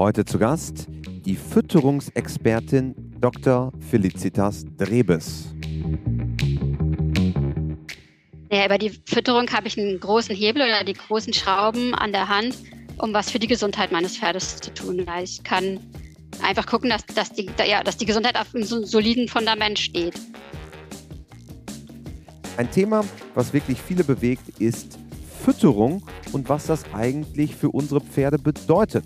Heute zu Gast die Fütterungsexpertin Dr. Felicitas Drebes. Ja, über die Fütterung habe ich einen großen Hebel oder die großen Schrauben an der Hand, um was für die Gesundheit meines Pferdes zu tun. Ich kann einfach gucken, dass, dass, die, ja, dass die Gesundheit auf einem soliden Fundament steht. Ein Thema, was wirklich viele bewegt, ist Fütterung und was das eigentlich für unsere Pferde bedeutet.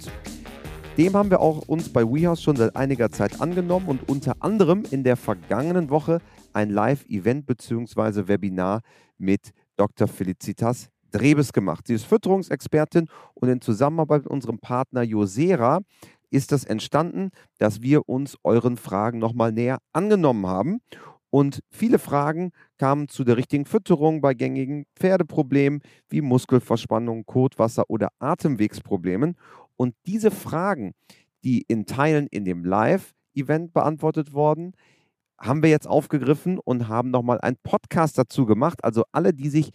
Dem haben wir auch uns bei WeHouse schon seit einiger Zeit angenommen und unter anderem in der vergangenen Woche ein Live-Event bzw. Webinar mit Dr. Felicitas Drebes gemacht. Sie ist Fütterungsexpertin und in Zusammenarbeit mit unserem Partner Josera ist das entstanden, dass wir uns euren Fragen nochmal näher angenommen haben. Und viele Fragen kamen zu der richtigen Fütterung bei gängigen Pferdeproblemen wie Muskelverspannung, Kotwasser oder Atemwegsproblemen. Und diese Fragen, die in Teilen in dem Live-Event beantwortet wurden, haben wir jetzt aufgegriffen und haben nochmal einen Podcast dazu gemacht. Also alle, die sich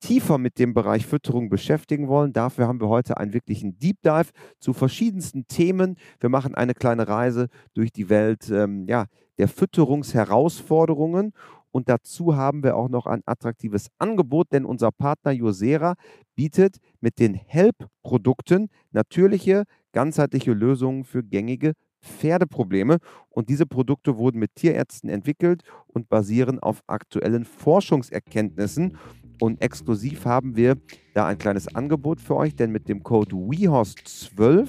tiefer mit dem Bereich Fütterung beschäftigen wollen, dafür haben wir heute einen wirklichen Deep Dive zu verschiedensten Themen. Wir machen eine kleine Reise durch die Welt ähm, ja, der Fütterungsherausforderungen. Und dazu haben wir auch noch ein attraktives Angebot, denn unser Partner Josera bietet mit den Help-Produkten natürliche, ganzheitliche Lösungen für gängige Pferdeprobleme. Und diese Produkte wurden mit Tierärzten entwickelt und basieren auf aktuellen Forschungserkenntnissen. Und exklusiv haben wir da ein kleines Angebot für euch, denn mit dem Code WeHorst12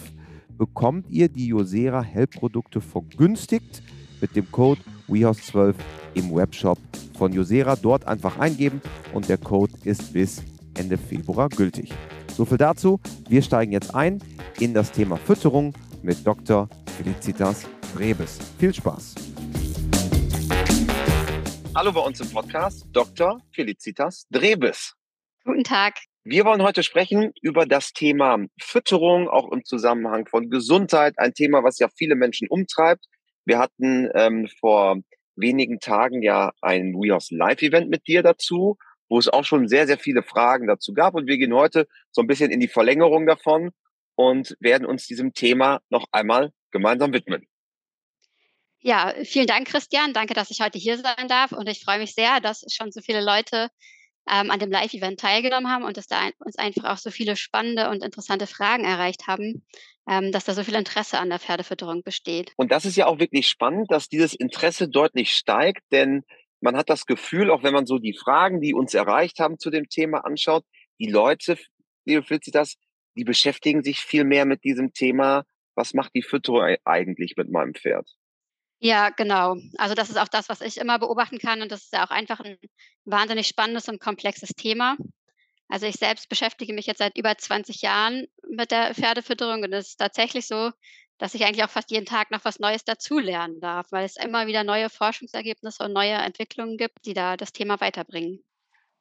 bekommt ihr die Josera Help-Produkte vergünstigt mit dem Code WeHorst12 im Webshop von Josera. Dort einfach eingeben und der Code ist bis Ende Februar gültig. So viel dazu. Wir steigen jetzt ein in das Thema Fütterung mit Dr. Felicitas Rebes. Viel Spaß. Hallo bei uns im Podcast, Dr. Felicitas Drebes. Guten Tag. Wir wollen heute sprechen über das Thema Fütterung, auch im Zusammenhang von Gesundheit, ein Thema, was ja viele Menschen umtreibt. Wir hatten ähm, vor wenigen Tagen ja ein WeHouse Live-Event mit dir dazu, wo es auch schon sehr, sehr viele Fragen dazu gab. Und wir gehen heute so ein bisschen in die Verlängerung davon und werden uns diesem Thema noch einmal gemeinsam widmen. Ja, vielen Dank, Christian. Danke, dass ich heute hier sein darf. Und ich freue mich sehr, dass schon so viele Leute ähm, an dem Live-Event teilgenommen haben und dass da ein, uns einfach auch so viele spannende und interessante Fragen erreicht haben, dass da so viel Interesse an der Pferdefütterung besteht. Und das ist ja auch wirklich spannend, dass dieses Interesse deutlich steigt, denn man hat das Gefühl, auch wenn man so die Fragen, die uns erreicht haben zu dem Thema anschaut, die Leute, liebe Felicitas, die beschäftigen sich viel mehr mit diesem Thema, was macht die Fütterung eigentlich mit meinem Pferd? Ja, genau. Also das ist auch das, was ich immer beobachten kann und das ist ja auch einfach ein wahnsinnig spannendes und komplexes Thema. Also ich selbst beschäftige mich jetzt seit über 20 Jahren mit der Pferdefütterung und es ist tatsächlich so, dass ich eigentlich auch fast jeden Tag noch was Neues dazulernen darf, weil es immer wieder neue Forschungsergebnisse und neue Entwicklungen gibt, die da das Thema weiterbringen.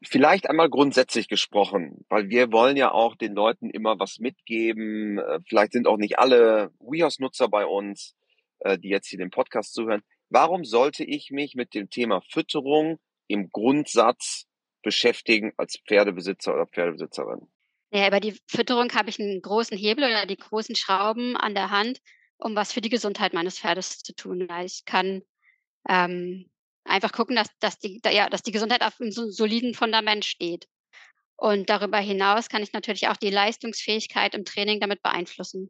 Vielleicht einmal grundsätzlich gesprochen, weil wir wollen ja auch den Leuten immer was mitgeben. Äh, vielleicht sind auch nicht alle WeHouse-Nutzer bei uns, äh, die jetzt hier den Podcast zuhören. Warum sollte ich mich mit dem Thema Fütterung im Grundsatz beschäftigen als Pferdebesitzer oder Pferdebesitzerin? Ja, über die Fütterung habe ich einen großen Hebel oder die großen Schrauben an der Hand, um was für die Gesundheit meines Pferdes zu tun. Ich kann ähm, einfach gucken, dass, dass, die, ja, dass die Gesundheit auf einem soliden Fundament steht. Und darüber hinaus kann ich natürlich auch die Leistungsfähigkeit im Training damit beeinflussen.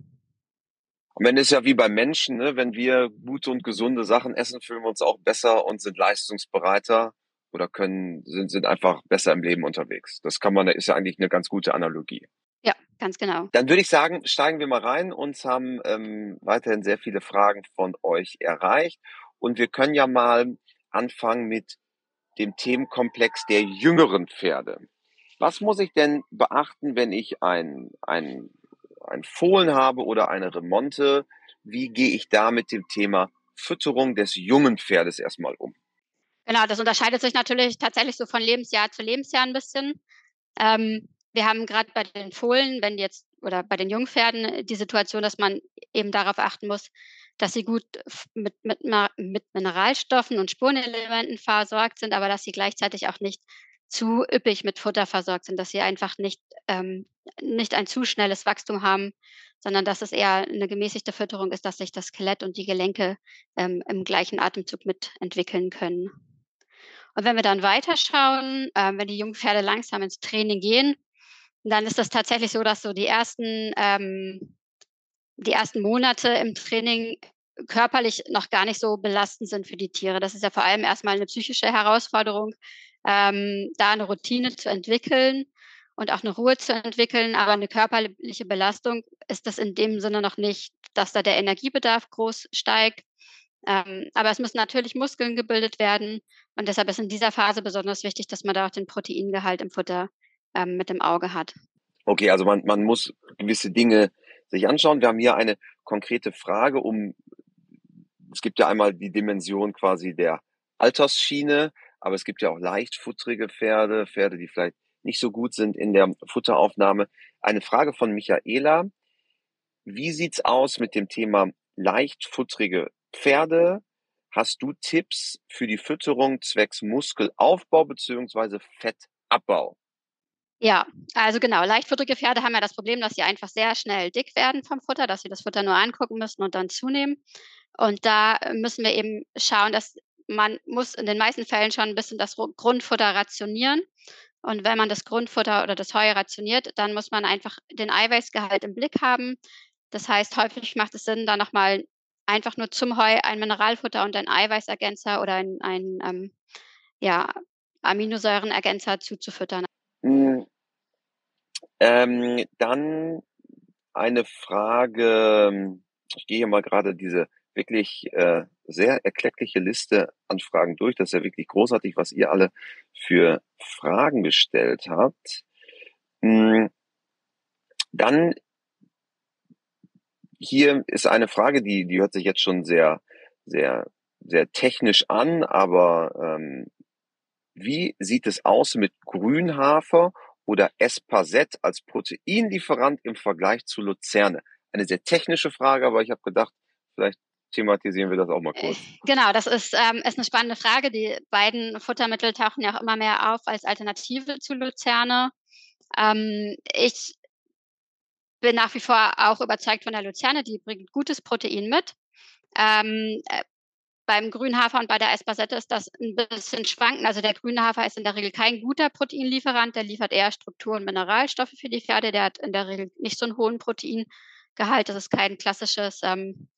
Und wenn es ja wie bei Menschen, ne, wenn wir gute und gesunde Sachen essen, fühlen wir uns auch besser und sind leistungsbereiter oder können, sind, sind einfach besser im Leben unterwegs. Das kann man, ist ja eigentlich eine ganz gute Analogie. Ja, ganz genau. Dann würde ich sagen, steigen wir mal rein. Uns haben ähm, weiterhin sehr viele Fragen von euch erreicht. Und wir können ja mal anfangen mit dem Themenkomplex der jüngeren Pferde. Was muss ich denn beachten, wenn ich ein, ein, ein Fohlen habe oder eine Remonte? Wie gehe ich da mit dem Thema Fütterung des jungen Pferdes erstmal um? Genau, das unterscheidet sich natürlich tatsächlich so von Lebensjahr zu Lebensjahr ein bisschen. Ähm, wir haben gerade bei den Fohlen, wenn jetzt oder bei den Jungpferden die Situation, dass man eben darauf achten muss, dass sie gut mit, mit, mit Mineralstoffen und Spurenelementen versorgt sind, aber dass sie gleichzeitig auch nicht zu üppig mit Futter versorgt sind, dass sie einfach nicht, ähm, nicht ein zu schnelles Wachstum haben, sondern dass es eher eine gemäßigte Fütterung ist, dass sich das Skelett und die Gelenke ähm, im gleichen Atemzug mitentwickeln können. Und wenn wir dann weiterschauen, äh, wenn die jungen Pferde langsam ins Training gehen, dann ist das tatsächlich so, dass so die ersten, ähm, die ersten Monate im Training körperlich noch gar nicht so belastend sind für die Tiere. Das ist ja vor allem erstmal eine psychische Herausforderung, ähm, da eine Routine zu entwickeln und auch eine Ruhe zu entwickeln. Aber eine körperliche Belastung ist das in dem Sinne noch nicht, dass da der Energiebedarf groß steigt. Ähm, aber es müssen natürlich Muskeln gebildet werden. Und deshalb ist in dieser Phase besonders wichtig, dass man da auch den Proteingehalt im Futter ähm, mit im Auge hat. Okay, also man, man muss gewisse Dinge sich anschauen. Wir haben hier eine konkrete Frage, um es gibt ja einmal die Dimension quasi der Altersschiene, aber es gibt ja auch leichtfutterige Pferde, Pferde, die vielleicht nicht so gut sind in der Futteraufnahme. Eine Frage von Michaela. Wie sieht's aus mit dem Thema leichtfutterige Pferde? Hast du Tipps für die Fütterung zwecks Muskelaufbau beziehungsweise Fettabbau? Ja, also genau. Leichtfutterige Pferde haben ja das Problem, dass sie einfach sehr schnell dick werden vom Futter, dass sie das Futter nur angucken müssen und dann zunehmen. Und da müssen wir eben schauen, dass man muss in den meisten Fällen schon ein bisschen das Grundfutter rationieren. Und wenn man das Grundfutter oder das Heu rationiert, dann muss man einfach den Eiweißgehalt im Blick haben. Das heißt, häufig macht es Sinn, da nochmal einfach nur zum Heu ein Mineralfutter und ein Eiweißergänzer oder ein, ein ähm, ja, Aminosäurenergänzer zuzufüttern. Mhm. Ähm, dann eine Frage, ich gehe hier mal gerade diese wirklich äh, sehr erkleckliche Liste an Fragen durch. Das ist ja wirklich großartig, was ihr alle für Fragen gestellt habt. Hm, dann hier ist eine Frage, die, die hört sich jetzt schon sehr, sehr, sehr technisch an, aber ähm, wie sieht es aus mit Grünhafer oder Espasette als Proteinlieferant im Vergleich zu Luzerne? Eine sehr technische Frage, aber ich habe gedacht, vielleicht thematisieren wir das auch mal kurz. Äh, genau, das ist, ähm, ist eine spannende Frage. Die beiden Futtermittel tauchen ja auch immer mehr auf als Alternative zu Luzerne. Ähm, ich bin nach wie vor auch überzeugt von der Luzerne, die bringt gutes Protein mit. Ähm, äh, beim Grünhafer und bei der Espasette ist das ein bisschen schwankend. Also der Grünhafer ist in der Regel kein guter Proteinlieferant, der liefert eher Struktur- und Mineralstoffe für die Pferde. Der hat in der Regel nicht so einen hohen Proteingehalt. Das ist kein klassisches ähm,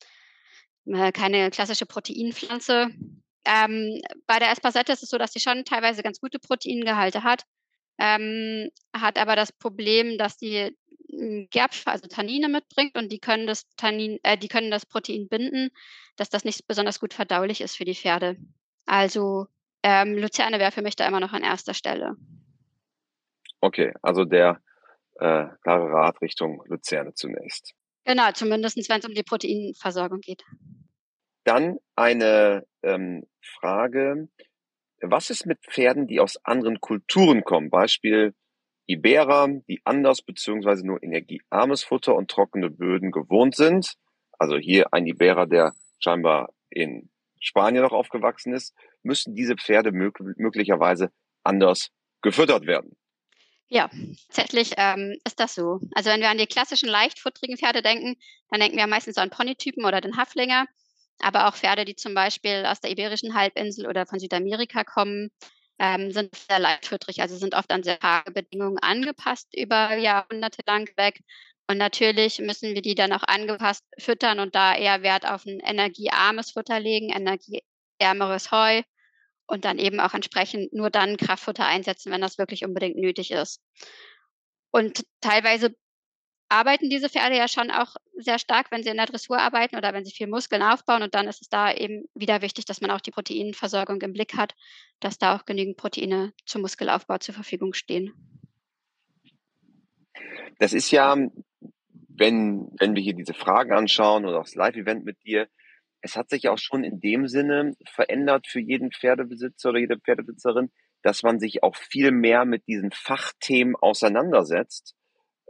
äh, keine klassische Proteinpflanze. Ähm, bei der Espasette ist es so, dass sie schon teilweise ganz gute Proteingehalte hat, ähm, hat aber das Problem, dass die Gerbstoffe, also Tannine mitbringt und die können das Tannin, äh, die können das Protein binden, dass das nicht besonders gut verdaulich ist für die Pferde. Also ähm, Luzerne wäre für mich da immer noch an erster Stelle. Okay, also der äh, klare Rat Richtung Luzerne zunächst. Genau, zumindest wenn es um die Proteinversorgung geht. Dann eine ähm, Frage. Was ist mit Pferden, die aus anderen Kulturen kommen? Beispiel Iberer, die anders beziehungsweise nur energiearmes Futter und trockene Böden gewohnt sind. Also hier ein Iberer, der scheinbar in Spanien noch aufgewachsen ist, müssen diese Pferde mög möglicherweise anders gefüttert werden. Ja, tatsächlich ähm, ist das so. Also wenn wir an die klassischen leichtfutterigen Pferde denken, dann denken wir meistens an Ponytypen oder den Haflinger, aber auch Pferde, die zum Beispiel aus der Iberischen Halbinsel oder von Südamerika kommen, ähm, sind sehr leichtfutterig, also sind oft an sehr karge Bedingungen angepasst über Jahrhunderte lang weg. Und natürlich müssen wir die dann auch angepasst füttern und da eher Wert auf ein energiearmes Futter legen, energieärmeres Heu und dann eben auch entsprechend nur dann Kraftfutter einsetzen, wenn das wirklich unbedingt nötig ist. Und teilweise arbeiten diese Pferde ja schon auch sehr stark, wenn sie in der Dressur arbeiten oder wenn sie viel Muskeln aufbauen. Und dann ist es da eben wieder wichtig, dass man auch die Proteinversorgung im Blick hat, dass da auch genügend Proteine zum Muskelaufbau zur Verfügung stehen. Das ist ja, wenn, wenn wir hier diese Fragen anschauen oder auch das Live-Event mit dir, es hat sich auch schon in dem Sinne verändert für jeden Pferdebesitzer oder jede Pferdebesitzerin, dass man sich auch viel mehr mit diesen Fachthemen auseinandersetzt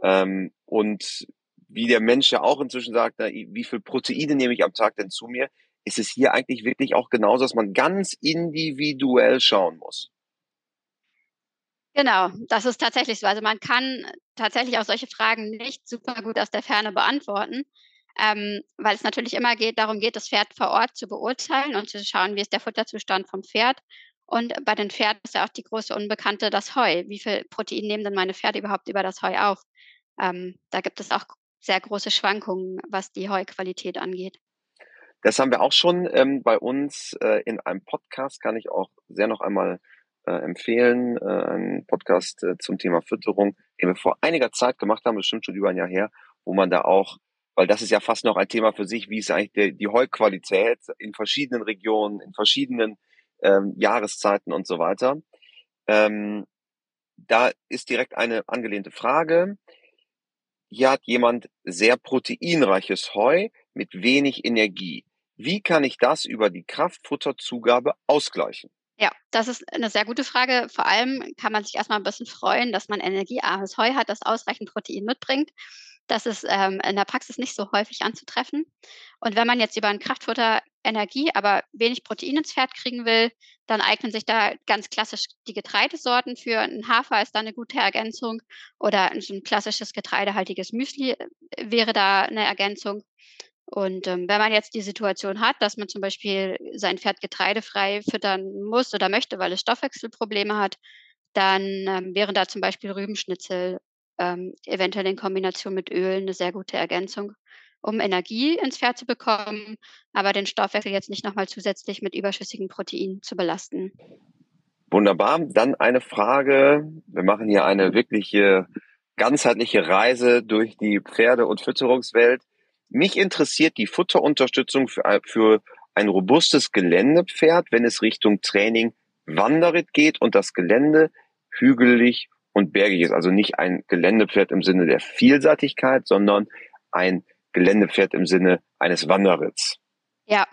ähm, und wie der Mensch ja auch inzwischen sagt, wie viel Proteine nehme ich am Tag denn zu mir, ist es hier eigentlich wirklich auch genauso, dass man ganz individuell schauen muss. Genau, das ist tatsächlich so. Also man kann tatsächlich auch solche Fragen nicht super gut aus der Ferne beantworten, ähm, weil es natürlich immer geht, darum geht, das Pferd vor Ort zu beurteilen und zu schauen, wie ist der Futterzustand vom Pferd. Und bei den Pferden ist ja auch die große Unbekannte das Heu. Wie viel Protein nehmen denn meine Pferde überhaupt über das Heu auf? Ähm, da gibt es auch sehr große Schwankungen, was die Heuqualität angeht. Das haben wir auch schon ähm, bei uns äh, in einem Podcast, kann ich auch sehr noch einmal äh, empfehlen, äh, einen Podcast äh, zum Thema Fütterung, den wir vor einiger Zeit gemacht haben, bestimmt schon über ein Jahr her, wo man da auch, weil das ist ja fast noch ein Thema für sich, wie ist eigentlich der, die Heuqualität in verschiedenen Regionen, in verschiedenen ähm, Jahreszeiten und so weiter. Ähm, da ist direkt eine angelehnte Frage. Hier hat jemand sehr proteinreiches Heu mit wenig Energie. Wie kann ich das über die Kraftfutterzugabe ausgleichen? Ja, das ist eine sehr gute Frage. Vor allem kann man sich erstmal ein bisschen freuen, dass man energiearmes Heu hat, das ausreichend Protein mitbringt. Das ist ähm, in der Praxis nicht so häufig anzutreffen. Und wenn man jetzt über ein Kraftfutter Energie, aber wenig Protein ins Pferd kriegen will, dann eignen sich da ganz klassisch die Getreidesorten für. Ein Hafer ist da eine gute Ergänzung oder so ein klassisches getreidehaltiges Müsli äh, wäre da eine Ergänzung. Und ähm, wenn man jetzt die Situation hat, dass man zum Beispiel sein Pferd getreidefrei füttern muss oder möchte, weil es Stoffwechselprobleme hat, dann ähm, wären da zum Beispiel Rübenschnitzel ähm, eventuell in Kombination mit Öl eine sehr gute Ergänzung, um Energie ins Pferd zu bekommen, aber den Stoffwechsel jetzt nicht nochmal zusätzlich mit überschüssigen Proteinen zu belasten. Wunderbar. Dann eine Frage. Wir machen hier eine wirkliche ganzheitliche Reise durch die Pferde- und Fütterungswelt. Mich interessiert die Futterunterstützung für, für ein robustes Geländepferd, wenn es Richtung Training Wanderritt geht und das Gelände hügelig und bergig ist. Also nicht ein Geländepferd im Sinne der Vielseitigkeit, sondern ein Geländepferd im Sinne eines Wanderritts. Ja,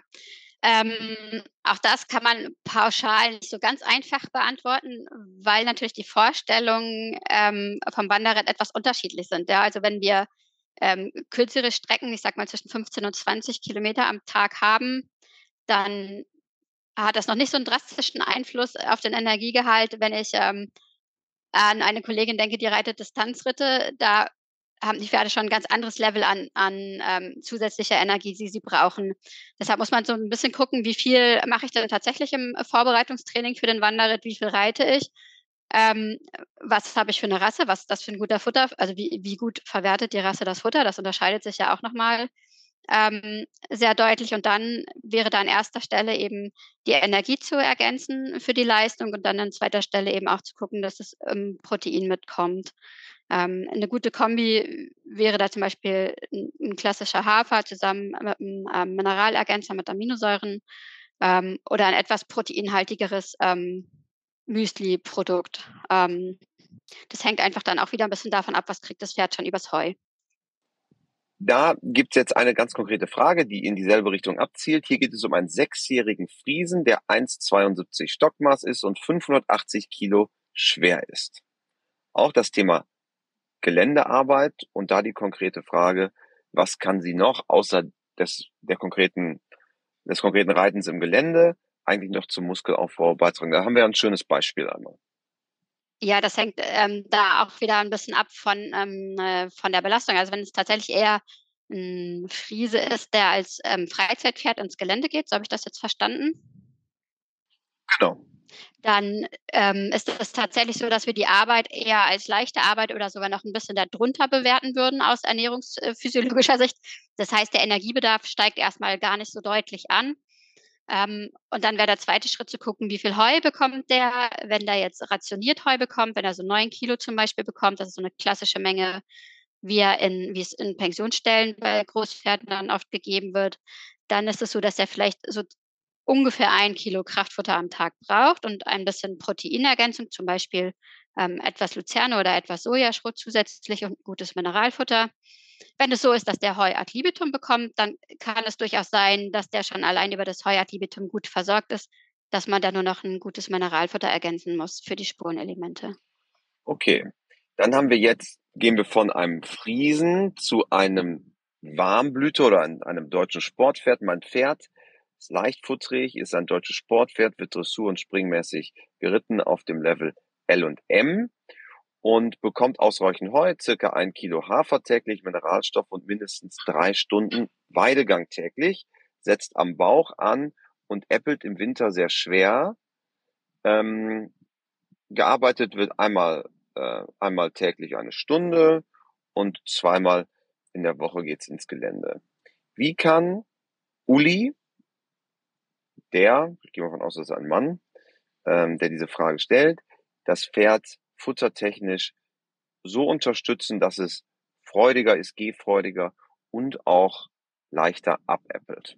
ähm, auch das kann man pauschal nicht so ganz einfach beantworten, weil natürlich die Vorstellungen ähm, vom Wanderritt etwas unterschiedlich sind. Ja, also wenn wir ähm, kürzere Strecken, ich sag mal zwischen 15 und 20 Kilometer am Tag haben, dann hat das noch nicht so einen drastischen Einfluss auf den Energiegehalt. Wenn ich ähm, an eine Kollegin denke, die reitet Distanzritte, da haben die Pferde schon ein ganz anderes Level an, an ähm, zusätzlicher Energie, die sie brauchen. Deshalb muss man so ein bisschen gucken, wie viel mache ich denn tatsächlich im Vorbereitungstraining für den Wanderritt, wie viel reite ich ähm, was habe ich für eine Rasse, was ist das für ein guter Futter, also wie, wie gut verwertet die Rasse das Futter, das unterscheidet sich ja auch nochmal ähm, sehr deutlich. Und dann wäre da an erster Stelle eben die Energie zu ergänzen für die Leistung und dann an zweiter Stelle eben auch zu gucken, dass das ähm, Protein mitkommt. Ähm, eine gute Kombi wäre da zum Beispiel ein, ein klassischer Hafer zusammen mit einem ähm, Mineralergänzer mit Aminosäuren ähm, oder ein etwas proteinhaltigeres ähm, Müsli-Produkt. Ähm, das hängt einfach dann auch wieder ein bisschen davon ab, was kriegt das Pferd schon übers Heu. Da gibt es jetzt eine ganz konkrete Frage, die in dieselbe Richtung abzielt. Hier geht es um einen sechsjährigen Friesen, der 1,72 Stockmaß ist und 580 Kilo schwer ist. Auch das Thema Geländearbeit und da die konkrete Frage, was kann sie noch außer des, der konkreten, des konkreten Reitens im Gelände eigentlich noch zum Muskelaufbau beitragen. Da haben wir ein schönes Beispiel einmal. Ja, das hängt ähm, da auch wieder ein bisschen ab von, ähm, äh, von der Belastung. Also wenn es tatsächlich eher ein Friese ist, der als ähm, Freizeitpferd ins Gelände geht, so habe ich das jetzt verstanden. Genau. Dann ähm, ist es tatsächlich so, dass wir die Arbeit eher als leichte Arbeit oder sogar noch ein bisschen darunter bewerten würden aus ernährungsphysiologischer Sicht. Das heißt, der Energiebedarf steigt erstmal gar nicht so deutlich an. Ähm, und dann wäre der zweite Schritt zu gucken, wie viel Heu bekommt der, wenn der jetzt rationiert Heu bekommt, wenn er so neun Kilo zum Beispiel bekommt, das ist so eine klassische Menge, wie, er in, wie es in Pensionsstellen bei Großpferden dann oft gegeben wird, dann ist es so, dass er vielleicht so ungefähr ein Kilo Kraftfutter am Tag braucht und ein bisschen Proteinergänzung, zum Beispiel ähm, etwas Luzerne oder etwas Sojaschrot zusätzlich und gutes Mineralfutter. Wenn es so ist, dass der Heu ad libitum bekommt, dann kann es durchaus sein, dass der schon allein über das Heu ad libitum gut versorgt ist, dass man da nur noch ein gutes Mineralfutter ergänzen muss für die Spurenelemente. Okay, dann haben wir jetzt, gehen wir von einem Friesen zu einem Warmblüter oder einem deutschen Sportpferd. Mein Pferd ist leichtfutterig, ist ein deutsches Sportpferd, wird dressur- und springmäßig geritten auf dem Level L&M und bekommt ausreichend Heu, circa ein Kilo Hafer täglich, Mineralstoff und mindestens drei Stunden Weidegang täglich, setzt am Bauch an und äppelt im Winter sehr schwer. Ähm, gearbeitet wird einmal, äh, einmal täglich eine Stunde und zweimal in der Woche geht's ins Gelände. Wie kann Uli, der, ich gehe mal von aus, das ist ein Mann, ähm, der diese Frage stellt, das Pferd futtertechnisch so unterstützen, dass es freudiger ist, gehfreudiger und auch leichter abäppelt.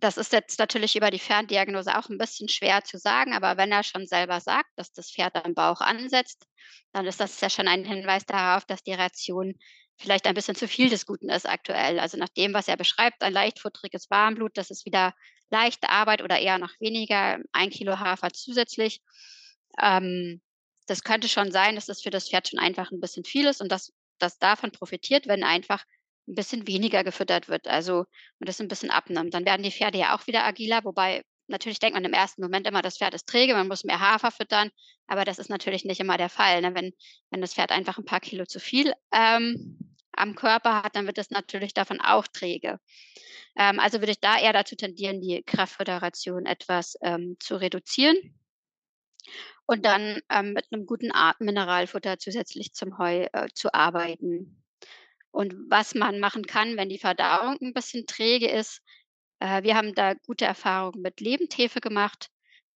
Das ist jetzt natürlich über die Ferndiagnose auch ein bisschen schwer zu sagen, aber wenn er schon selber sagt, dass das Pferd am Bauch ansetzt, dann ist das ja schon ein Hinweis darauf, dass die Ration vielleicht ein bisschen zu viel des Guten ist aktuell. Also nach dem, was er beschreibt, ein leichtfutteriges Warmblut, das ist wieder leichte Arbeit oder eher noch weniger, ein Kilo Hafer zusätzlich. Ähm, das könnte schon sein, dass das für das Pferd schon einfach ein bisschen viel ist und dass das davon profitiert, wenn einfach ein bisschen weniger gefüttert wird, also und das ein bisschen abnimmt. Dann werden die Pferde ja auch wieder agiler, wobei natürlich denkt man im ersten Moment immer, das Pferd ist träge, man muss mehr Hafer füttern, aber das ist natürlich nicht immer der Fall. Ne? Wenn, wenn das Pferd einfach ein paar Kilo zu viel ähm, am Körper hat, dann wird es natürlich davon auch träge. Ähm, also würde ich da eher dazu tendieren, die Kraftföderation etwas ähm, zu reduzieren und dann ähm, mit einem guten Mineralfutter zusätzlich zum Heu äh, zu arbeiten. Und was man machen kann, wenn die Verdauung ein bisschen träge ist, äh, wir haben da gute Erfahrungen mit Lebendhefe gemacht.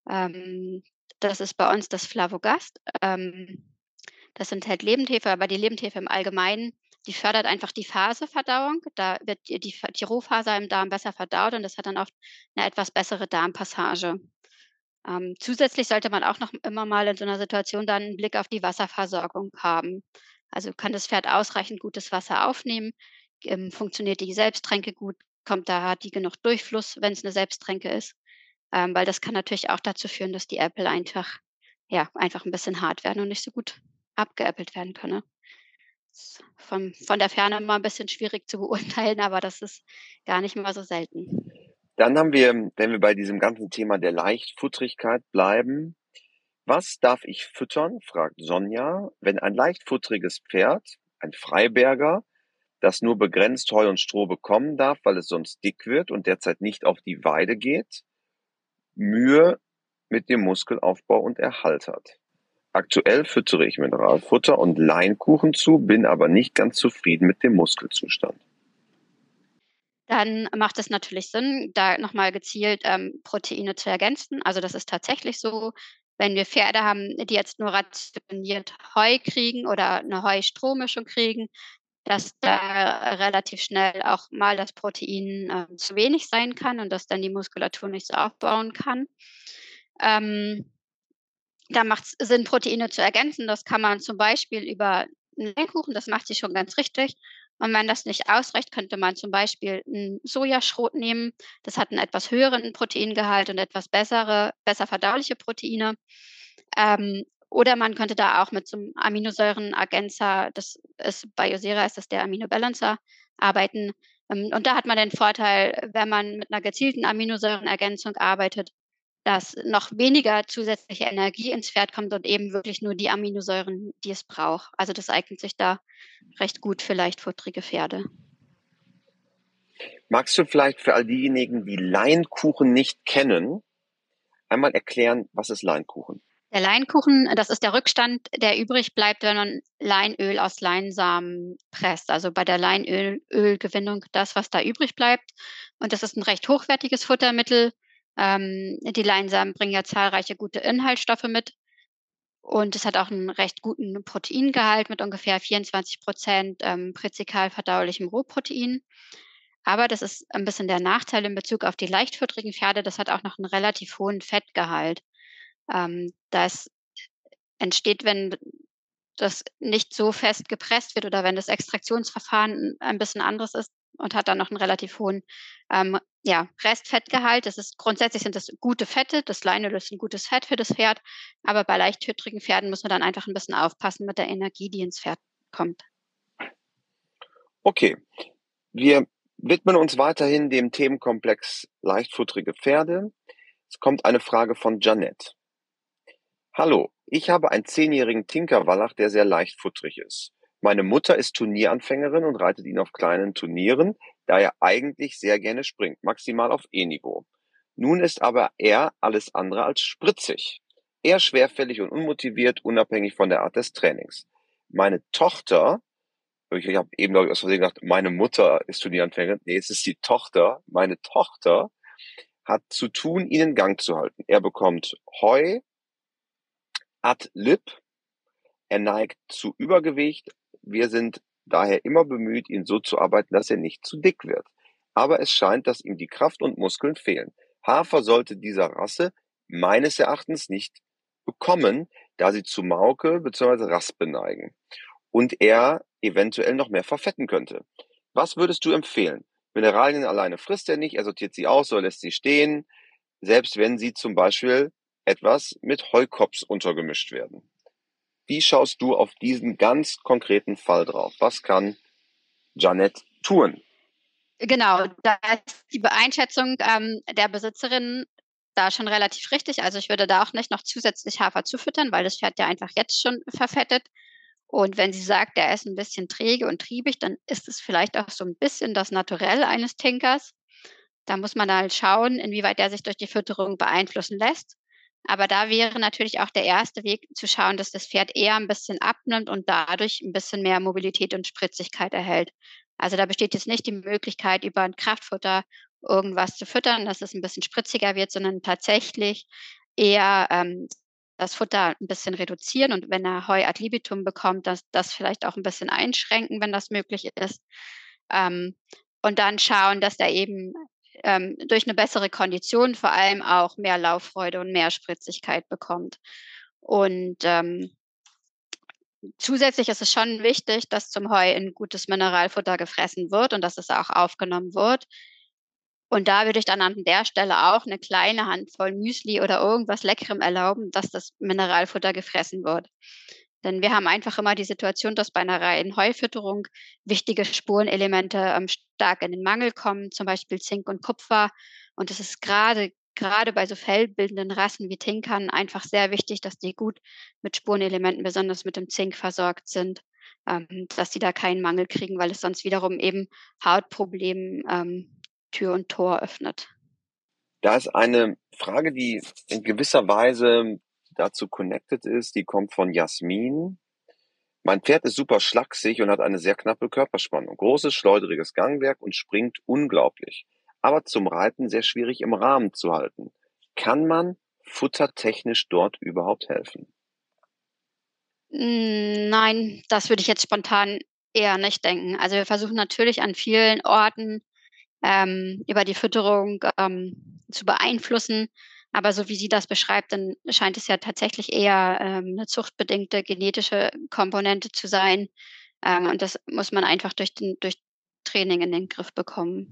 Ähm, das ist bei uns das Flavogast. Ähm, das enthält Lebendhefe, aber die Lebendhefe im Allgemeinen, die fördert einfach die Phaseverdauung. Da wird die, die, Rohfaser im Darm besser verdaut und das hat dann oft eine etwas bessere Darmpassage. Ähm, zusätzlich sollte man auch noch immer mal in so einer Situation dann einen Blick auf die Wasserversorgung haben. Also kann das Pferd ausreichend gutes Wasser aufnehmen? Ähm, funktioniert die Selbsttränke gut? Kommt da, hat die genug Durchfluss, wenn es eine Selbsttränke ist? Ähm, weil das kann natürlich auch dazu führen, dass die Äpfel einfach, ja, einfach ein bisschen hart werden und nicht so gut abgeäppelt werden können. Von, von der Ferne immer ein bisschen schwierig zu beurteilen, aber das ist gar nicht mal so selten. Dann haben wir, wenn wir bei diesem ganzen Thema der Leichtfutterigkeit bleiben, was darf ich füttern, fragt Sonja, wenn ein leichtfutteriges Pferd, ein Freiberger, das nur begrenzt Heu und Stroh bekommen darf, weil es sonst dick wird und derzeit nicht auf die Weide geht, Mühe mit dem Muskelaufbau und Erhalt hat. Aktuell füttere ich Mineralfutter und Leinkuchen zu, bin aber nicht ganz zufrieden mit dem Muskelzustand dann macht es natürlich Sinn, da nochmal gezielt ähm, Proteine zu ergänzen. Also das ist tatsächlich so, wenn wir Pferde haben, die jetzt nur rationiert Heu kriegen oder eine Heu-Strohmischung kriegen, dass da relativ schnell auch mal das Protein äh, zu wenig sein kann und dass dann die Muskulatur nicht so aufbauen kann. Ähm, da macht es Sinn, Proteine zu ergänzen. Das kann man zum Beispiel über einen Lenkkuchen, das macht sie schon ganz richtig, und wenn das nicht ausreicht, könnte man zum Beispiel ein Sojaschrot nehmen. Das hat einen etwas höheren Proteingehalt und etwas bessere, besser verdauliche Proteine. Ähm, oder man könnte da auch mit so einem Aminosäurenergänzer, das ist bei Yosera ist das der Aminobalancer, arbeiten. Ähm, und da hat man den Vorteil, wenn man mit einer gezielten Aminosäurenergänzung arbeitet, dass noch weniger zusätzliche Energie ins Pferd kommt und eben wirklich nur die Aminosäuren, die es braucht. Also das eignet sich da recht gut für leichtfutterige Pferde. Magst du vielleicht für all diejenigen, die Leinkuchen nicht kennen, einmal erklären, was ist Leinkuchen? Der Leinkuchen, das ist der Rückstand, der übrig bleibt, wenn man Leinöl aus Leinsamen presst. Also bei der Leinölgewinnung das, was da übrig bleibt. Und das ist ein recht hochwertiges Futtermittel ähm, die Leinsamen bringen ja zahlreiche gute Inhaltsstoffe mit. Und es hat auch einen recht guten Proteingehalt mit ungefähr 24 Prozent ähm, präzikal verdaulichem Rohprotein. Aber das ist ein bisschen der Nachteil in Bezug auf die leichtfütterigen Pferde. Das hat auch noch einen relativ hohen Fettgehalt. Ähm, das entsteht, wenn das nicht so fest gepresst wird oder wenn das Extraktionsverfahren ein bisschen anderes ist, und hat dann noch einen relativ hohen ähm, ja, Restfettgehalt. Das ist grundsätzlich sind das gute Fette. Das Leinöl ist ein gutes Fett für das Pferd, aber bei leichthütrigen Pferden muss man dann einfach ein bisschen aufpassen mit der Energie, die ins Pferd kommt. Okay, wir widmen uns weiterhin dem Themenkomplex leichtfutterige Pferde. Es kommt eine Frage von Janet. Hallo, Ich habe einen zehnjährigen Tinkerwallach, der sehr leichtfutterig ist. Meine Mutter ist Turnieranfängerin und reitet ihn auf kleinen Turnieren, da er eigentlich sehr gerne springt, maximal auf E-Niveau. Nun ist aber er alles andere als spritzig. Eher schwerfällig und unmotiviert, unabhängig von der Art des Trainings. Meine Tochter, ich habe eben glaube ich aus Versehen gedacht, meine Mutter ist Turnieranfängerin. Nee, es ist die Tochter. Meine Tochter hat zu tun, ihn in Gang zu halten. Er bekommt Heu ad lib. Er neigt zu Übergewicht. Wir sind daher immer bemüht, ihn so zu arbeiten, dass er nicht zu dick wird. Aber es scheint, dass ihm die Kraft und Muskeln fehlen. Hafer sollte dieser Rasse meines Erachtens nicht bekommen, da sie zu Mauke bzw. Raspe neigen und er eventuell noch mehr verfetten könnte. Was würdest du empfehlen? Mineralien alleine frisst er nicht, er sortiert sie aus oder lässt sie stehen, selbst wenn sie zum Beispiel etwas mit Heukops untergemischt werden. Wie schaust du auf diesen ganz konkreten Fall drauf? Was kann Janet tun? Genau, da ist die Einschätzung ähm, der Besitzerin da schon relativ richtig. Also ich würde da auch nicht noch zusätzlich Hafer zufüttern, weil das Pferd ja einfach jetzt schon verfettet. Und wenn sie sagt, der ist ein bisschen träge und triebig, dann ist es vielleicht auch so ein bisschen das Naturell eines Tinkers. Da muss man halt schauen, inwieweit der sich durch die Fütterung beeinflussen lässt. Aber da wäre natürlich auch der erste Weg zu schauen, dass das Pferd eher ein bisschen abnimmt und dadurch ein bisschen mehr Mobilität und Spritzigkeit erhält. Also da besteht jetzt nicht die Möglichkeit, über ein Kraftfutter irgendwas zu füttern, dass es ein bisschen spritziger wird, sondern tatsächlich eher ähm, das Futter ein bisschen reduzieren und wenn er Heu ad libitum bekommt, das, das vielleicht auch ein bisschen einschränken, wenn das möglich ist. Ähm, und dann schauen, dass er eben ähm, durch eine bessere Kondition vor allem auch mehr Lauffreude und mehr Spritzigkeit bekommt. Und ähm, zusätzlich ist es schon wichtig, dass zum Heu ein gutes Mineralfutter gefressen wird und dass es auch aufgenommen wird. Und da würde ich dann an der Stelle auch eine kleine Handvoll Müsli oder irgendwas Leckerem erlauben, dass das Mineralfutter gefressen wird. Denn wir haben einfach immer die Situation, dass bei einer reinen Heufütterung wichtige Spurenelemente ähm, stark in den Mangel kommen, zum Beispiel Zink und Kupfer. Und es ist gerade gerade bei so fellbildenden Rassen wie Tinkern einfach sehr wichtig, dass die gut mit Spurenelementen, besonders mit dem Zink versorgt sind, ähm, dass sie da keinen Mangel kriegen, weil es sonst wiederum eben Hautproblemen ähm, Tür und Tor öffnet. Da ist eine Frage, die in gewisser Weise dazu connected ist, die kommt von Jasmin. Mein Pferd ist super schlaksig und hat eine sehr knappe Körperspannung, großes, schleuderiges Gangwerk und springt unglaublich, aber zum Reiten sehr schwierig im Rahmen zu halten. Kann man futtertechnisch dort überhaupt helfen? Hm, nein, das würde ich jetzt spontan eher nicht denken. Also wir versuchen natürlich an vielen Orten ähm, über die Fütterung ähm, zu beeinflussen. Aber so wie sie das beschreibt, dann scheint es ja tatsächlich eher ähm, eine zuchtbedingte genetische Komponente zu sein. Ähm, und das muss man einfach durch, den, durch Training in den Griff bekommen.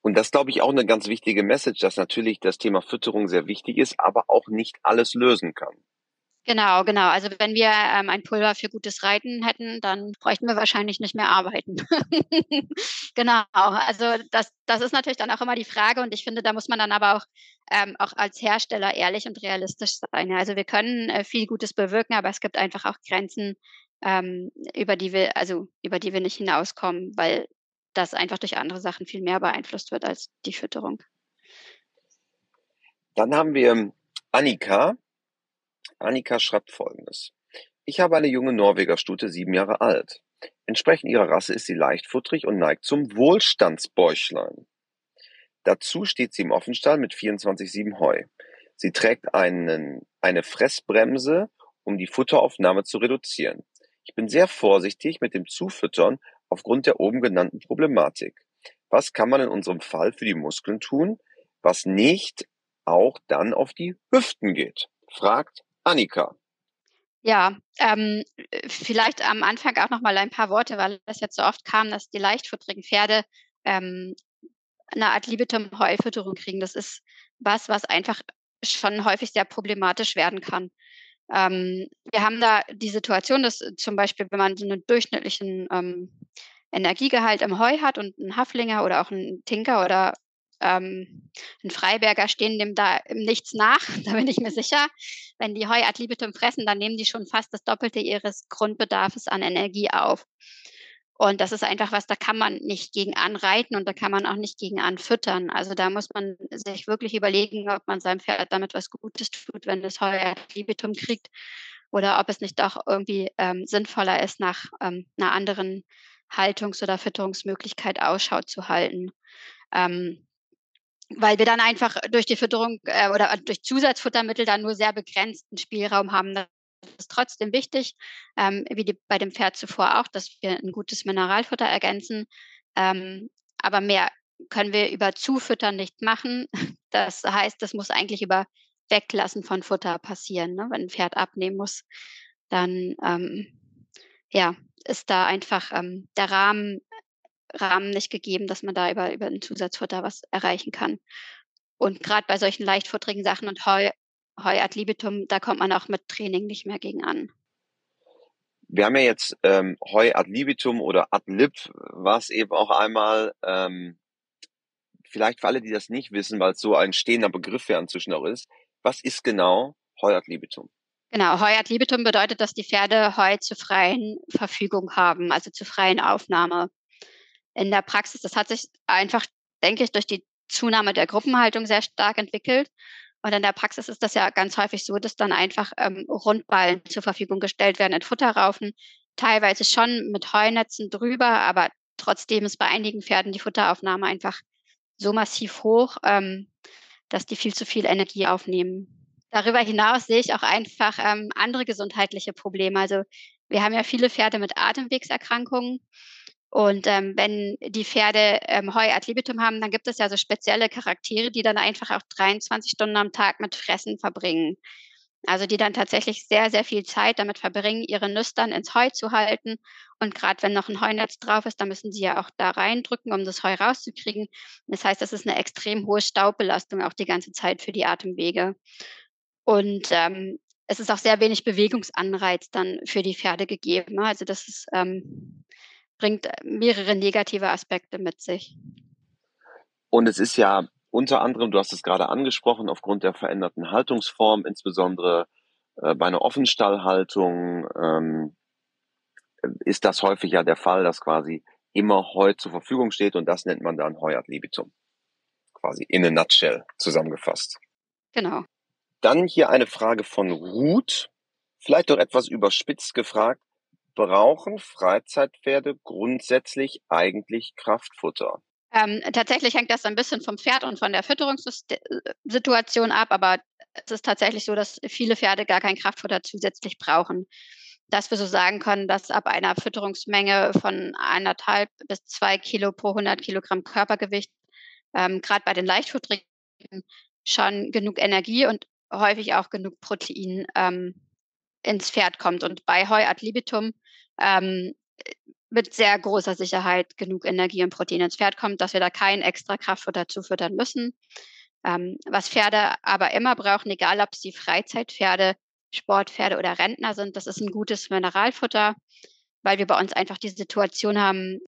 Und das glaube ich auch eine ganz wichtige Message, dass natürlich das Thema Fütterung sehr wichtig ist, aber auch nicht alles lösen kann. Genau, genau. Also wenn wir ähm, ein Pulver für gutes Reiten hätten, dann bräuchten wir wahrscheinlich nicht mehr arbeiten. genau. Also das, das ist natürlich dann auch immer die Frage und ich finde, da muss man dann aber auch, ähm, auch als Hersteller ehrlich und realistisch sein. Also wir können äh, viel Gutes bewirken, aber es gibt einfach auch Grenzen, ähm, über die wir, also über die wir nicht hinauskommen, weil das einfach durch andere Sachen viel mehr beeinflusst wird als die Fütterung. Dann haben wir Annika, Annika schreibt Folgendes: Ich habe eine junge Norwegerstute, sieben Jahre alt. Entsprechend ihrer Rasse ist sie leichtfutterig und neigt zum Wohlstandsbäuchlein. Dazu steht sie im Offenstall mit 24,7 Heu. Sie trägt einen, eine Fressbremse, um die Futteraufnahme zu reduzieren. Ich bin sehr vorsichtig mit dem Zufüttern aufgrund der oben genannten Problematik. Was kann man in unserem Fall für die Muskeln tun, was nicht auch dann auf die Hüften geht? fragt Annika. Ja, ähm, vielleicht am Anfang auch noch mal ein paar Worte, weil das jetzt so oft kam, dass die leichtfutterigen Pferde ähm, eine Art Libitum-Heufütterung kriegen. Das ist was, was einfach schon häufig sehr problematisch werden kann. Ähm, wir haben da die Situation, dass zum Beispiel, wenn man einen durchschnittlichen ähm, Energiegehalt im Heu hat und einen Haflinger oder auch einen Tinker oder ähm, ein Freiberger stehen dem da im Nichts nach, da bin ich mir sicher. Wenn die Heu ad libitum fressen, dann nehmen die schon fast das Doppelte ihres Grundbedarfs an Energie auf. Und das ist einfach was, da kann man nicht gegen anreiten und da kann man auch nicht gegen anfüttern. Also da muss man sich wirklich überlegen, ob man seinem Pferd damit was Gutes tut, wenn es Heu ad libitum kriegt oder ob es nicht doch irgendwie ähm, sinnvoller ist, nach ähm, einer anderen Haltungs- oder Fütterungsmöglichkeit Ausschau zu halten. Ähm, weil wir dann einfach durch die Fütterung äh, oder durch Zusatzfuttermittel dann nur sehr begrenzten Spielraum haben. Das ist trotzdem wichtig, ähm, wie die, bei dem Pferd zuvor auch, dass wir ein gutes Mineralfutter ergänzen. Ähm, aber mehr können wir über Zufüttern nicht machen. Das heißt, das muss eigentlich über Weglassen von Futter passieren. Ne? Wenn ein Pferd abnehmen muss, dann ähm, ja, ist da einfach ähm, der Rahmen, Rahmen nicht gegeben, dass man da über, über ein Zusatzfutter was erreichen kann. Und gerade bei solchen leichtfutterigen Sachen und Heu, Heu ad libitum, da kommt man auch mit Training nicht mehr gegen an. Wir haben ja jetzt ähm, Heu ad libitum oder ad lib, was eben auch einmal, ähm, vielleicht für alle, die das nicht wissen, weil es so ein stehender Begriff ja inzwischen auch ist, was ist genau Heu ad libitum? Genau, Heu ad libitum bedeutet, dass die Pferde Heu zur freien Verfügung haben, also zur freien Aufnahme. In der Praxis, das hat sich einfach, denke ich, durch die Zunahme der Gruppenhaltung sehr stark entwickelt. Und in der Praxis ist das ja ganz häufig so, dass dann einfach ähm, Rundballen zur Verfügung gestellt werden in Futterraufen, teilweise schon mit Heunetzen drüber, aber trotzdem ist bei einigen Pferden die Futteraufnahme einfach so massiv hoch, ähm, dass die viel zu viel Energie aufnehmen. Darüber hinaus sehe ich auch einfach ähm, andere gesundheitliche Probleme. Also wir haben ja viele Pferde mit Atemwegserkrankungen. Und ähm, wenn die Pferde ähm, Heu ad libitum haben, dann gibt es ja so spezielle Charaktere, die dann einfach auch 23 Stunden am Tag mit Fressen verbringen. Also die dann tatsächlich sehr, sehr viel Zeit damit verbringen, ihre Nüstern ins Heu zu halten. Und gerade wenn noch ein Heunetz drauf ist, dann müssen sie ja auch da reindrücken, um das Heu rauszukriegen. Das heißt, das ist eine extrem hohe Staubbelastung auch die ganze Zeit für die Atemwege. Und ähm, es ist auch sehr wenig Bewegungsanreiz dann für die Pferde gegeben. Also das ist, ähm, bringt mehrere negative Aspekte mit sich. Und es ist ja unter anderem, du hast es gerade angesprochen, aufgrund der veränderten Haltungsform, insbesondere äh, bei einer Offenstallhaltung, ähm, ist das häufig ja der Fall, dass quasi immer Heu zur Verfügung steht und das nennt man dann Heu ad libitum. Quasi in a nutshell zusammengefasst. Genau. Dann hier eine Frage von Ruth, vielleicht doch etwas überspitzt gefragt. Brauchen Freizeitpferde grundsätzlich eigentlich Kraftfutter? Ähm, tatsächlich hängt das ein bisschen vom Pferd und von der Fütterungssituation ab, aber es ist tatsächlich so, dass viele Pferde gar kein Kraftfutter zusätzlich brauchen. Dass wir so sagen können, dass ab einer Fütterungsmenge von eineinhalb bis zwei Kilo pro 100 Kilogramm Körpergewicht ähm, gerade bei den Leichtfutterigen schon genug Energie und häufig auch genug Protein ähm, ins Pferd kommt. Und bei Heu ad libitum ähm, mit sehr großer Sicherheit genug Energie und Protein ins Pferd kommt, dass wir da kein extra Kraftfutter zufüttern müssen. Ähm, was Pferde aber immer brauchen, egal ob sie Freizeitpferde, Sportpferde oder Rentner sind, das ist ein gutes Mineralfutter, weil wir bei uns einfach die Situation haben,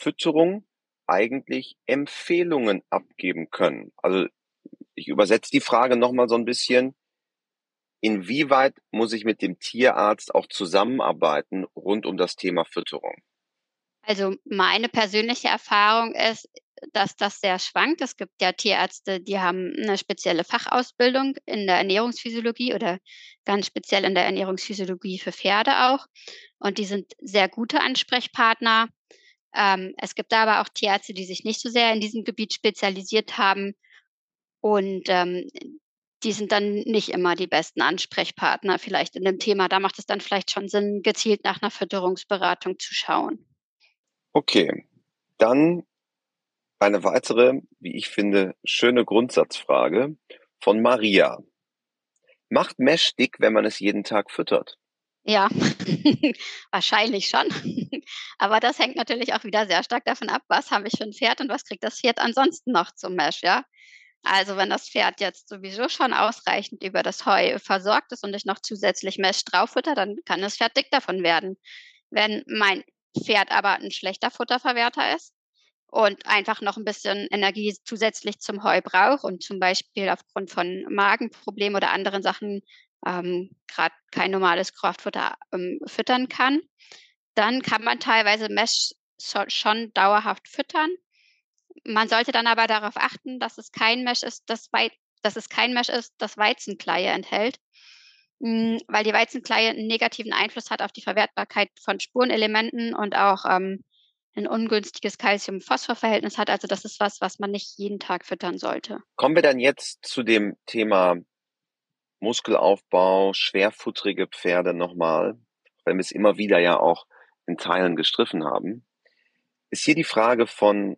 Fütterung eigentlich Empfehlungen abgeben können. Also ich übersetze die Frage nochmal so ein bisschen. Inwieweit muss ich mit dem Tierarzt auch zusammenarbeiten rund um das Thema Fütterung? Also meine persönliche Erfahrung ist, dass das sehr schwankt. Es gibt ja Tierärzte, die haben eine spezielle Fachausbildung in der Ernährungsphysiologie oder ganz speziell in der Ernährungsphysiologie für Pferde auch. Und die sind sehr gute Ansprechpartner. Ähm, es gibt aber auch Tierärzte, die sich nicht so sehr in diesem Gebiet spezialisiert haben und ähm, die sind dann nicht immer die besten Ansprechpartner vielleicht in dem Thema. Da macht es dann vielleicht schon Sinn, gezielt nach einer Fütterungsberatung zu schauen. Okay, dann eine weitere, wie ich finde, schöne Grundsatzfrage von Maria. Macht Mesh dick, wenn man es jeden Tag füttert? Ja, wahrscheinlich schon. Aber das hängt natürlich auch wieder sehr stark davon ab, was habe ich für ein Pferd und was kriegt das Pferd ansonsten noch zum Mesh, ja? Also wenn das Pferd jetzt sowieso schon ausreichend über das Heu versorgt ist und ich noch zusätzlich Mesh drauffutter, dann kann das Pferd dick davon werden. Wenn mein Pferd aber ein schlechter Futterverwerter ist und einfach noch ein bisschen Energie zusätzlich zum Heu braucht und zum Beispiel aufgrund von Magenproblemen oder anderen Sachen ähm, gerade kein normales Kraftfutter ähm, füttern kann, dann kann man teilweise Mesh schon dauerhaft füttern. Man sollte dann aber darauf achten, dass es kein Mesh ist, das, Wei dass es kein Mesh ist, das Weizenkleie enthält, hm, weil die Weizenkleie einen negativen Einfluss hat auf die Verwertbarkeit von Spurenelementen und auch ähm, ein ungünstiges Calcium-Phosphor-Verhältnis hat. Also das ist was, was man nicht jeden Tag füttern sollte. Kommen wir dann jetzt zu dem Thema Muskelaufbau, schwerfutterige Pferde nochmal, wenn wir es immer wieder ja auch in Teilen gestriffen haben, ist hier die Frage von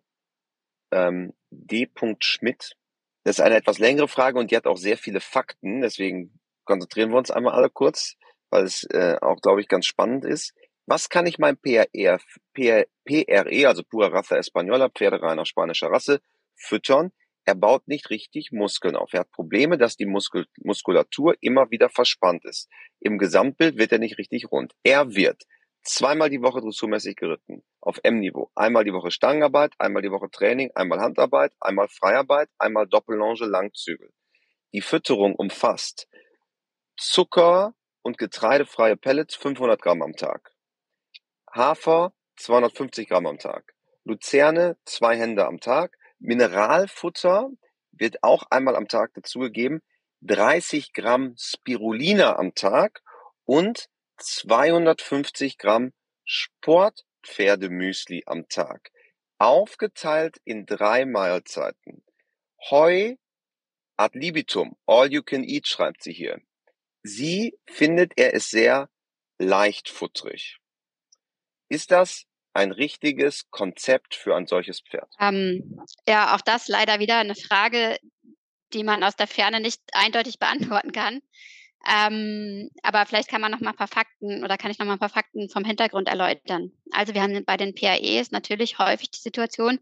ähm, D. Schmidt. Das ist eine etwas längere Frage und die hat auch sehr viele Fakten, deswegen konzentrieren wir uns einmal alle kurz, weil es äh, auch, glaube ich, ganz spannend ist. Was kann ich meinem PRE, PRE also Pura Raza Española, Pferde reiner spanischer Rasse, füttern, er baut nicht richtig Muskeln auf. Er hat Probleme, dass die Muskel Muskulatur immer wieder verspannt ist. Im Gesamtbild wird er nicht richtig rund. Er wird zweimal die Woche dressurmäßig geritten, auf M-Niveau. Einmal die Woche Stangenarbeit, einmal die Woche Training, einmal Handarbeit, einmal Freiarbeit, einmal Doppellonge, Langzügel. Die Fütterung umfasst Zucker und getreidefreie Pellets 500 Gramm am Tag. Hafer 250 Gramm am Tag. Luzerne zwei Hände am Tag Mineralfutter wird auch einmal am Tag dazugegeben, 30 Gramm Spirulina am Tag und 250 Gramm Sportpferdemüsli am Tag. Aufgeteilt in drei Mahlzeiten. Heu ad libitum, all you can eat, schreibt sie hier. Sie findet, er ist sehr leichtfutterig. Ist das ein richtiges Konzept für ein solches Pferd? Ähm, ja, auch das leider wieder eine Frage, die man aus der Ferne nicht eindeutig beantworten kann. Ähm, aber vielleicht kann man noch mal ein paar Fakten oder kann ich noch mal ein paar Fakten vom Hintergrund erläutern. Also wir haben bei den PAEs natürlich häufig die Situation,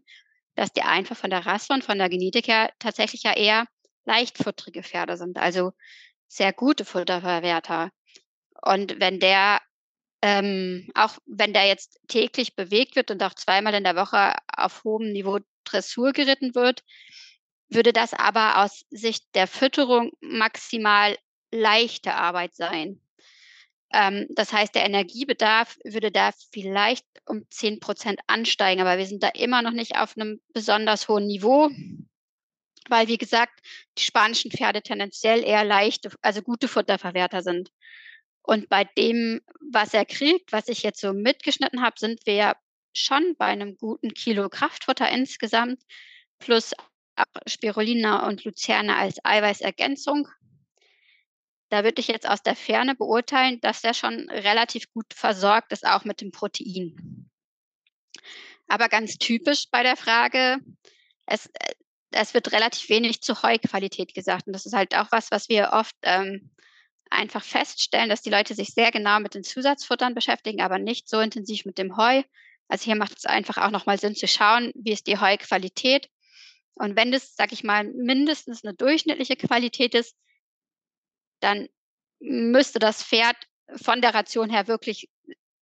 dass die einfach von der Rasse und von der Genetik her tatsächlich ja eher leichtfutterige Pferde sind, also sehr gute Futterverwerter. Und wenn der ähm, auch wenn der jetzt täglich bewegt wird und auch zweimal in der Woche auf hohem Niveau Dressur geritten wird, würde das aber aus Sicht der Fütterung maximal leichte Arbeit sein. Ähm, das heißt, der Energiebedarf würde da vielleicht um 10 Prozent ansteigen, aber wir sind da immer noch nicht auf einem besonders hohen Niveau, weil, wie gesagt, die spanischen Pferde tendenziell eher leichte, also gute Futterverwerter sind. Und bei dem, was er kriegt, was ich jetzt so mitgeschnitten habe, sind wir schon bei einem guten Kilo Kraftfutter insgesamt, plus Spirulina und Luzerne als Eiweißergänzung. Da würde ich jetzt aus der Ferne beurteilen, dass der schon relativ gut versorgt ist, auch mit dem Protein. Aber ganz typisch bei der Frage, es, äh, es wird relativ wenig zu Heuqualität gesagt. Und das ist halt auch was, was wir oft ähm, einfach feststellen, dass die Leute sich sehr genau mit den Zusatzfuttern beschäftigen, aber nicht so intensiv mit dem Heu. Also hier macht es einfach auch nochmal Sinn zu schauen, wie ist die Heuqualität. Und wenn das, sag ich mal, mindestens eine durchschnittliche Qualität ist, dann müsste das Pferd von der Ration her wirklich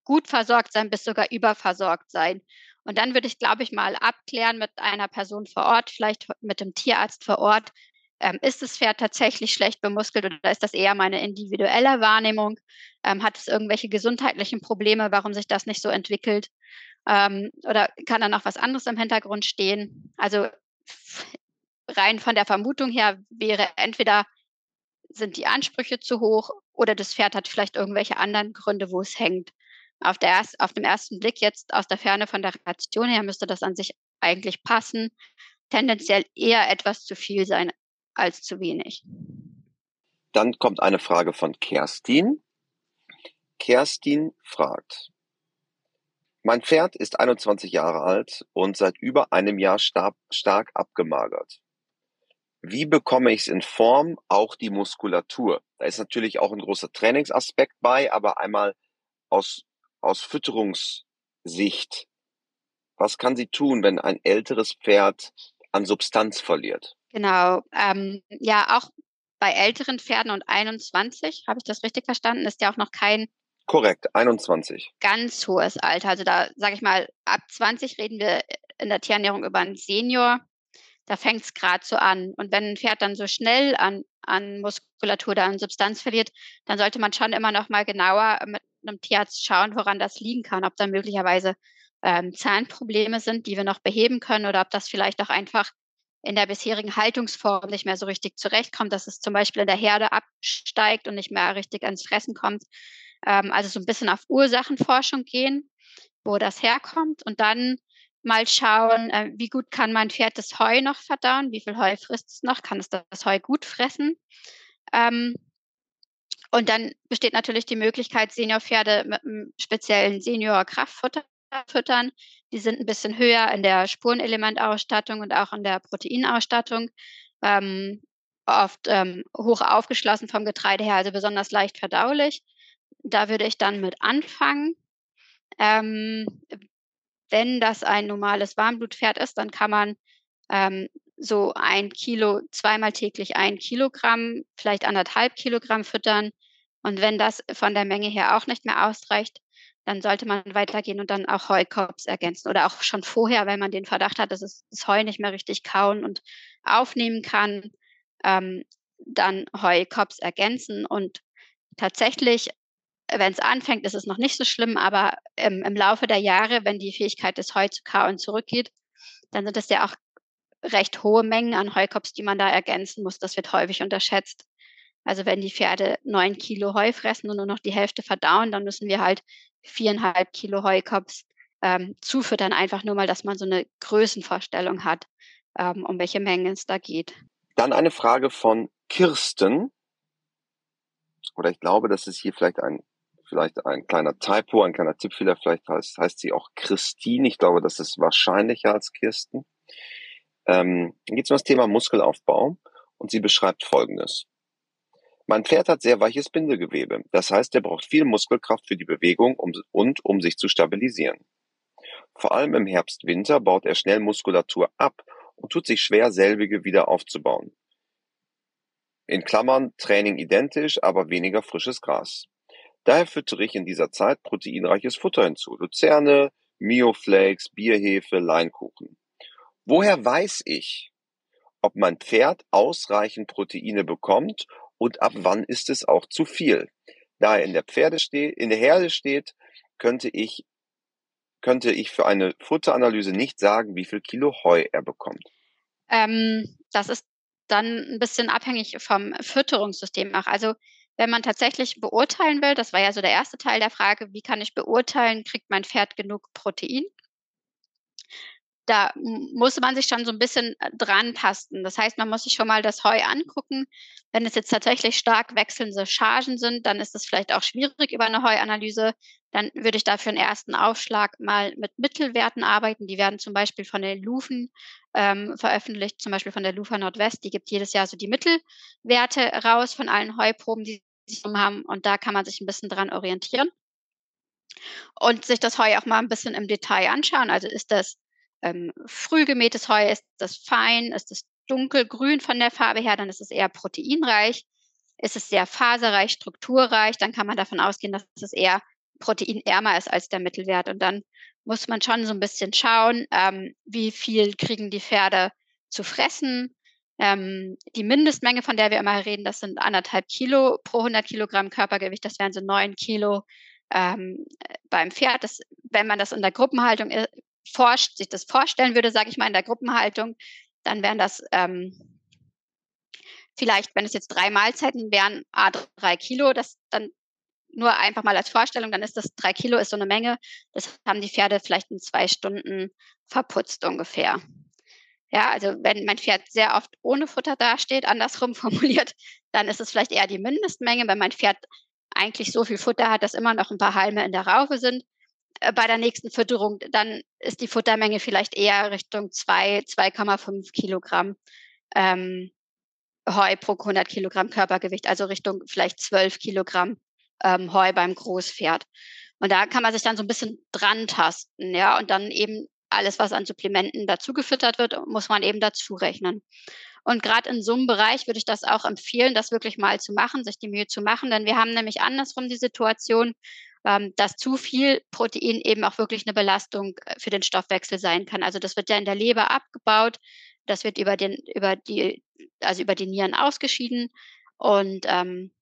gut versorgt sein, bis sogar überversorgt sein. Und dann würde ich, glaube ich, mal abklären mit einer Person vor Ort, vielleicht mit dem Tierarzt vor Ort, ähm, ist das Pferd tatsächlich schlecht bemuskelt oder ist das eher meine individuelle Wahrnehmung? Ähm, hat es irgendwelche gesundheitlichen Probleme, warum sich das nicht so entwickelt? Ähm, oder kann da noch was anderes im Hintergrund stehen? Also rein von der Vermutung her wäre entweder sind die Ansprüche zu hoch oder das Pferd hat vielleicht irgendwelche anderen Gründe, wo es hängt. Auf, der auf dem ersten Blick jetzt aus der Ferne von der Ration her müsste das an sich eigentlich passen. Tendenziell eher etwas zu viel sein als zu wenig. Dann kommt eine Frage von Kerstin. Kerstin fragt, mein Pferd ist 21 Jahre alt und seit über einem Jahr stark, stark abgemagert. wie bekomme ich es in Form, auch die Muskulatur? Da ist natürlich auch ein großer Trainingsaspekt bei, aber einmal aus, aus Fütterungssicht. Was kann sie tun, wenn ein älteres Pferd an Substanz verliert? Genau, ähm, ja, auch bei älteren Pferden und 21, habe ich das richtig verstanden, ist ja auch noch kein Korrekt, 21. Ganz hohes Alter. Also da sage ich mal, ab 20 reden wir in der Tierernährung über einen Senior. Da fängt es gerade so an. Und wenn ein Pferd dann so schnell an, an Muskulatur oder an Substanz verliert, dann sollte man schon immer noch mal genauer mit einem Tierarzt schauen, woran das liegen kann. Ob da möglicherweise ähm, Zahnprobleme sind, die wir noch beheben können, oder ob das vielleicht auch einfach in der bisherigen Haltungsform nicht mehr so richtig zurechtkommt, dass es zum Beispiel in der Herde absteigt und nicht mehr richtig ans Fressen kommt. Ähm, also so ein bisschen auf Ursachenforschung gehen, wo das herkommt und dann mal schauen, äh, wie gut kann mein Pferd das Heu noch verdauen, wie viel Heu frisst es noch, kann es das Heu gut fressen. Ähm, und dann besteht natürlich die Möglichkeit, Seniorpferde mit einem speziellen Senior-Kraftfutter füttern. Die sind ein bisschen höher in der Spurenelementausstattung und auch in der Proteinausstattung. Ähm, oft ähm, hoch aufgeschlossen vom Getreide her, also besonders leicht verdaulich. Da würde ich dann mit anfangen. Ähm, wenn das ein normales Warmblutpferd ist, dann kann man ähm, so ein Kilo, zweimal täglich ein Kilogramm, vielleicht anderthalb Kilogramm füttern. Und wenn das von der Menge her auch nicht mehr ausreicht, dann sollte man weitergehen und dann auch Heukops ergänzen oder auch schon vorher, wenn man den Verdacht hat, dass es das Heu nicht mehr richtig kauen und aufnehmen kann, ähm, dann Heukops ergänzen und tatsächlich, wenn es anfängt, ist es noch nicht so schlimm, aber im, im Laufe der Jahre, wenn die Fähigkeit des Heu zu kauen zurückgeht, dann sind es ja auch recht hohe Mengen an Heukops, die man da ergänzen muss. Das wird häufig unterschätzt. Also wenn die Pferde neun Kilo Heu fressen und nur noch die Hälfte verdauen, dann müssen wir halt viereinhalb Kilo Heukops ähm, zufüttern, einfach nur mal, dass man so eine Größenvorstellung hat, ähm, um welche Mengen es da geht. Dann eine Frage von Kirsten. Oder ich glaube, das ist hier vielleicht ein, vielleicht ein kleiner Typo, ein kleiner Tippfehler. Vielleicht heißt, heißt sie auch Christine. Ich glaube, das ist wahrscheinlicher als Kirsten. Ähm, dann geht es um das Thema Muskelaufbau und sie beschreibt Folgendes. Mein Pferd hat sehr weiches Bindegewebe. Das heißt, er braucht viel Muskelkraft für die Bewegung und um sich zu stabilisieren. Vor allem im Herbst, Winter baut er schnell Muskulatur ab und tut sich schwer, selbige wieder aufzubauen. In Klammern Training identisch, aber weniger frisches Gras. Daher füttere ich in dieser Zeit proteinreiches Futter hinzu. Luzerne, Mioflakes, Bierhefe, Leinkuchen. Woher weiß ich, ob mein Pferd ausreichend Proteine bekommt und ab wann ist es auch zu viel. Da er in der Pferde steht, in der Herde steht, könnte ich könnte ich für eine Futteranalyse nicht sagen, wie viel Kilo Heu er bekommt. Ähm, das ist dann ein bisschen abhängig vom Fütterungssystem auch. Also wenn man tatsächlich beurteilen will, das war ja so der erste Teil der Frage, wie kann ich beurteilen, kriegt mein Pferd genug Protein? Da muss man sich schon so ein bisschen äh, dran tasten. Das heißt, man muss sich schon mal das Heu angucken. Wenn es jetzt tatsächlich stark wechselnde Chargen sind, dann ist es vielleicht auch schwierig über eine Heuanalyse. Dann würde ich dafür einen ersten Aufschlag mal mit Mittelwerten arbeiten. Die werden zum Beispiel von den Lufen ähm, veröffentlicht, zum Beispiel von der Lufa Nordwest. Die gibt jedes Jahr so die Mittelwerte raus von allen Heuproben, die sie haben. Und da kann man sich ein bisschen dran orientieren. Und sich das Heu auch mal ein bisschen im Detail anschauen. Also ist das ähm, früh gemähtes Heu, ist das fein, ist es dunkelgrün von der Farbe her, dann ist es eher proteinreich. Ist es sehr faserreich, strukturreich, dann kann man davon ausgehen, dass es eher proteinärmer ist als der Mittelwert. Und dann muss man schon so ein bisschen schauen, ähm, wie viel kriegen die Pferde zu fressen. Ähm, die Mindestmenge, von der wir immer reden, das sind anderthalb Kilo pro 100 Kilogramm Körpergewicht. Das wären so neun Kilo ähm, beim Pferd. Das, wenn man das in der Gruppenhaltung forscht, sich das vorstellen würde, sage ich mal, in der Gruppenhaltung, dann wären das ähm, vielleicht, wenn es jetzt drei Mahlzeiten wären, a drei Kilo, das dann nur einfach mal als Vorstellung, dann ist das drei Kilo ist so eine Menge. Das haben die Pferde vielleicht in zwei Stunden verputzt ungefähr. Ja, also wenn mein Pferd sehr oft ohne Futter dasteht, andersrum formuliert, dann ist es vielleicht eher die Mindestmenge. Wenn mein Pferd eigentlich so viel Futter hat, dass immer noch ein paar Halme in der Raufe sind, bei der nächsten Fütterung, dann ist die Futtermenge vielleicht eher Richtung 2, 2,5 Kilogramm. Ähm, Heu pro 100 Kilogramm Körpergewicht, also Richtung vielleicht 12 Kilogramm ähm, Heu beim Großpferd. Und da kann man sich dann so ein bisschen dran tasten, ja, und dann eben alles, was an Supplementen dazu gefüttert wird, muss man eben dazu rechnen. Und gerade in so einem Bereich würde ich das auch empfehlen, das wirklich mal zu machen, sich die Mühe zu machen, denn wir haben nämlich andersrum die Situation, dass zu viel Protein eben auch wirklich eine Belastung äh, für den Stoffwechsel sein kann. Also das wird ja in der Leber abgebaut, das wird über den, über die, also über die Nieren ausgeschieden und ähm,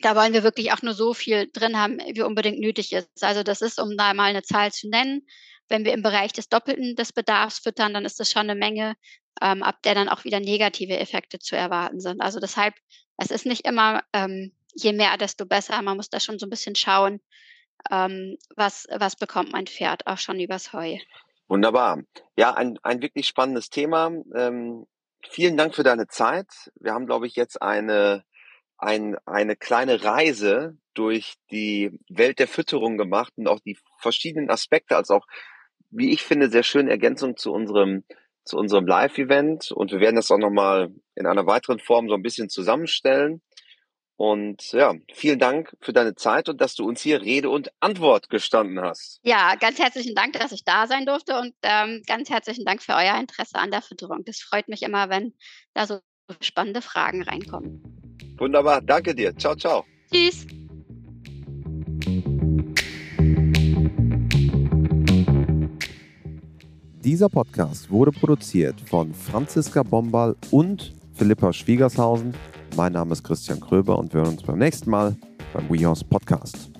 da wollen wir wirklich auch nur so viel drin haben, wie unbedingt nötig ist. Also das ist, um da mal eine Zahl zu nennen, wenn wir im Bereich des Doppelten des Bedarfs füttern, dann ist das schon eine Menge, ähm, ab der dann auch wieder negative Effekte zu erwarten sind. Also deshalb, es ist nicht immer ähm, je mehr, desto besser. Man muss da schon so ein bisschen schauen, ähm, was, was bekommt mein Pferd auch schon übers Heu. Wunderbar. Ja, ein, ein wirklich spannendes Thema. Ähm, vielen Dank für deine Zeit. Wir haben, glaube ich, jetzt eine, ein, eine kleine Reise durch die Welt der Fütterung gemacht und auch die verschiedenen Aspekte, als auch, wie ich finde, sehr schöne Ergänzung zu unserem, zu unserem Live-Event. Und wir werden das auch nochmal in einer weiteren Form so ein bisschen zusammenstellen. Und ja, vielen Dank für deine Zeit und dass du uns hier Rede und Antwort gestanden hast. Ja, ganz herzlichen Dank, dass ich da sein durfte und ähm, ganz herzlichen Dank für euer Interesse an der Fütterung. Das freut mich immer, wenn da so spannende Fragen reinkommen. Wunderbar, danke dir. Ciao, ciao. Tschüss. Dieser Podcast wurde produziert von Franziska Bombal und Philippa Schwiegershausen mein Name ist Christian Kröber und wir hören uns beim nächsten Mal beim WeHorse Podcast.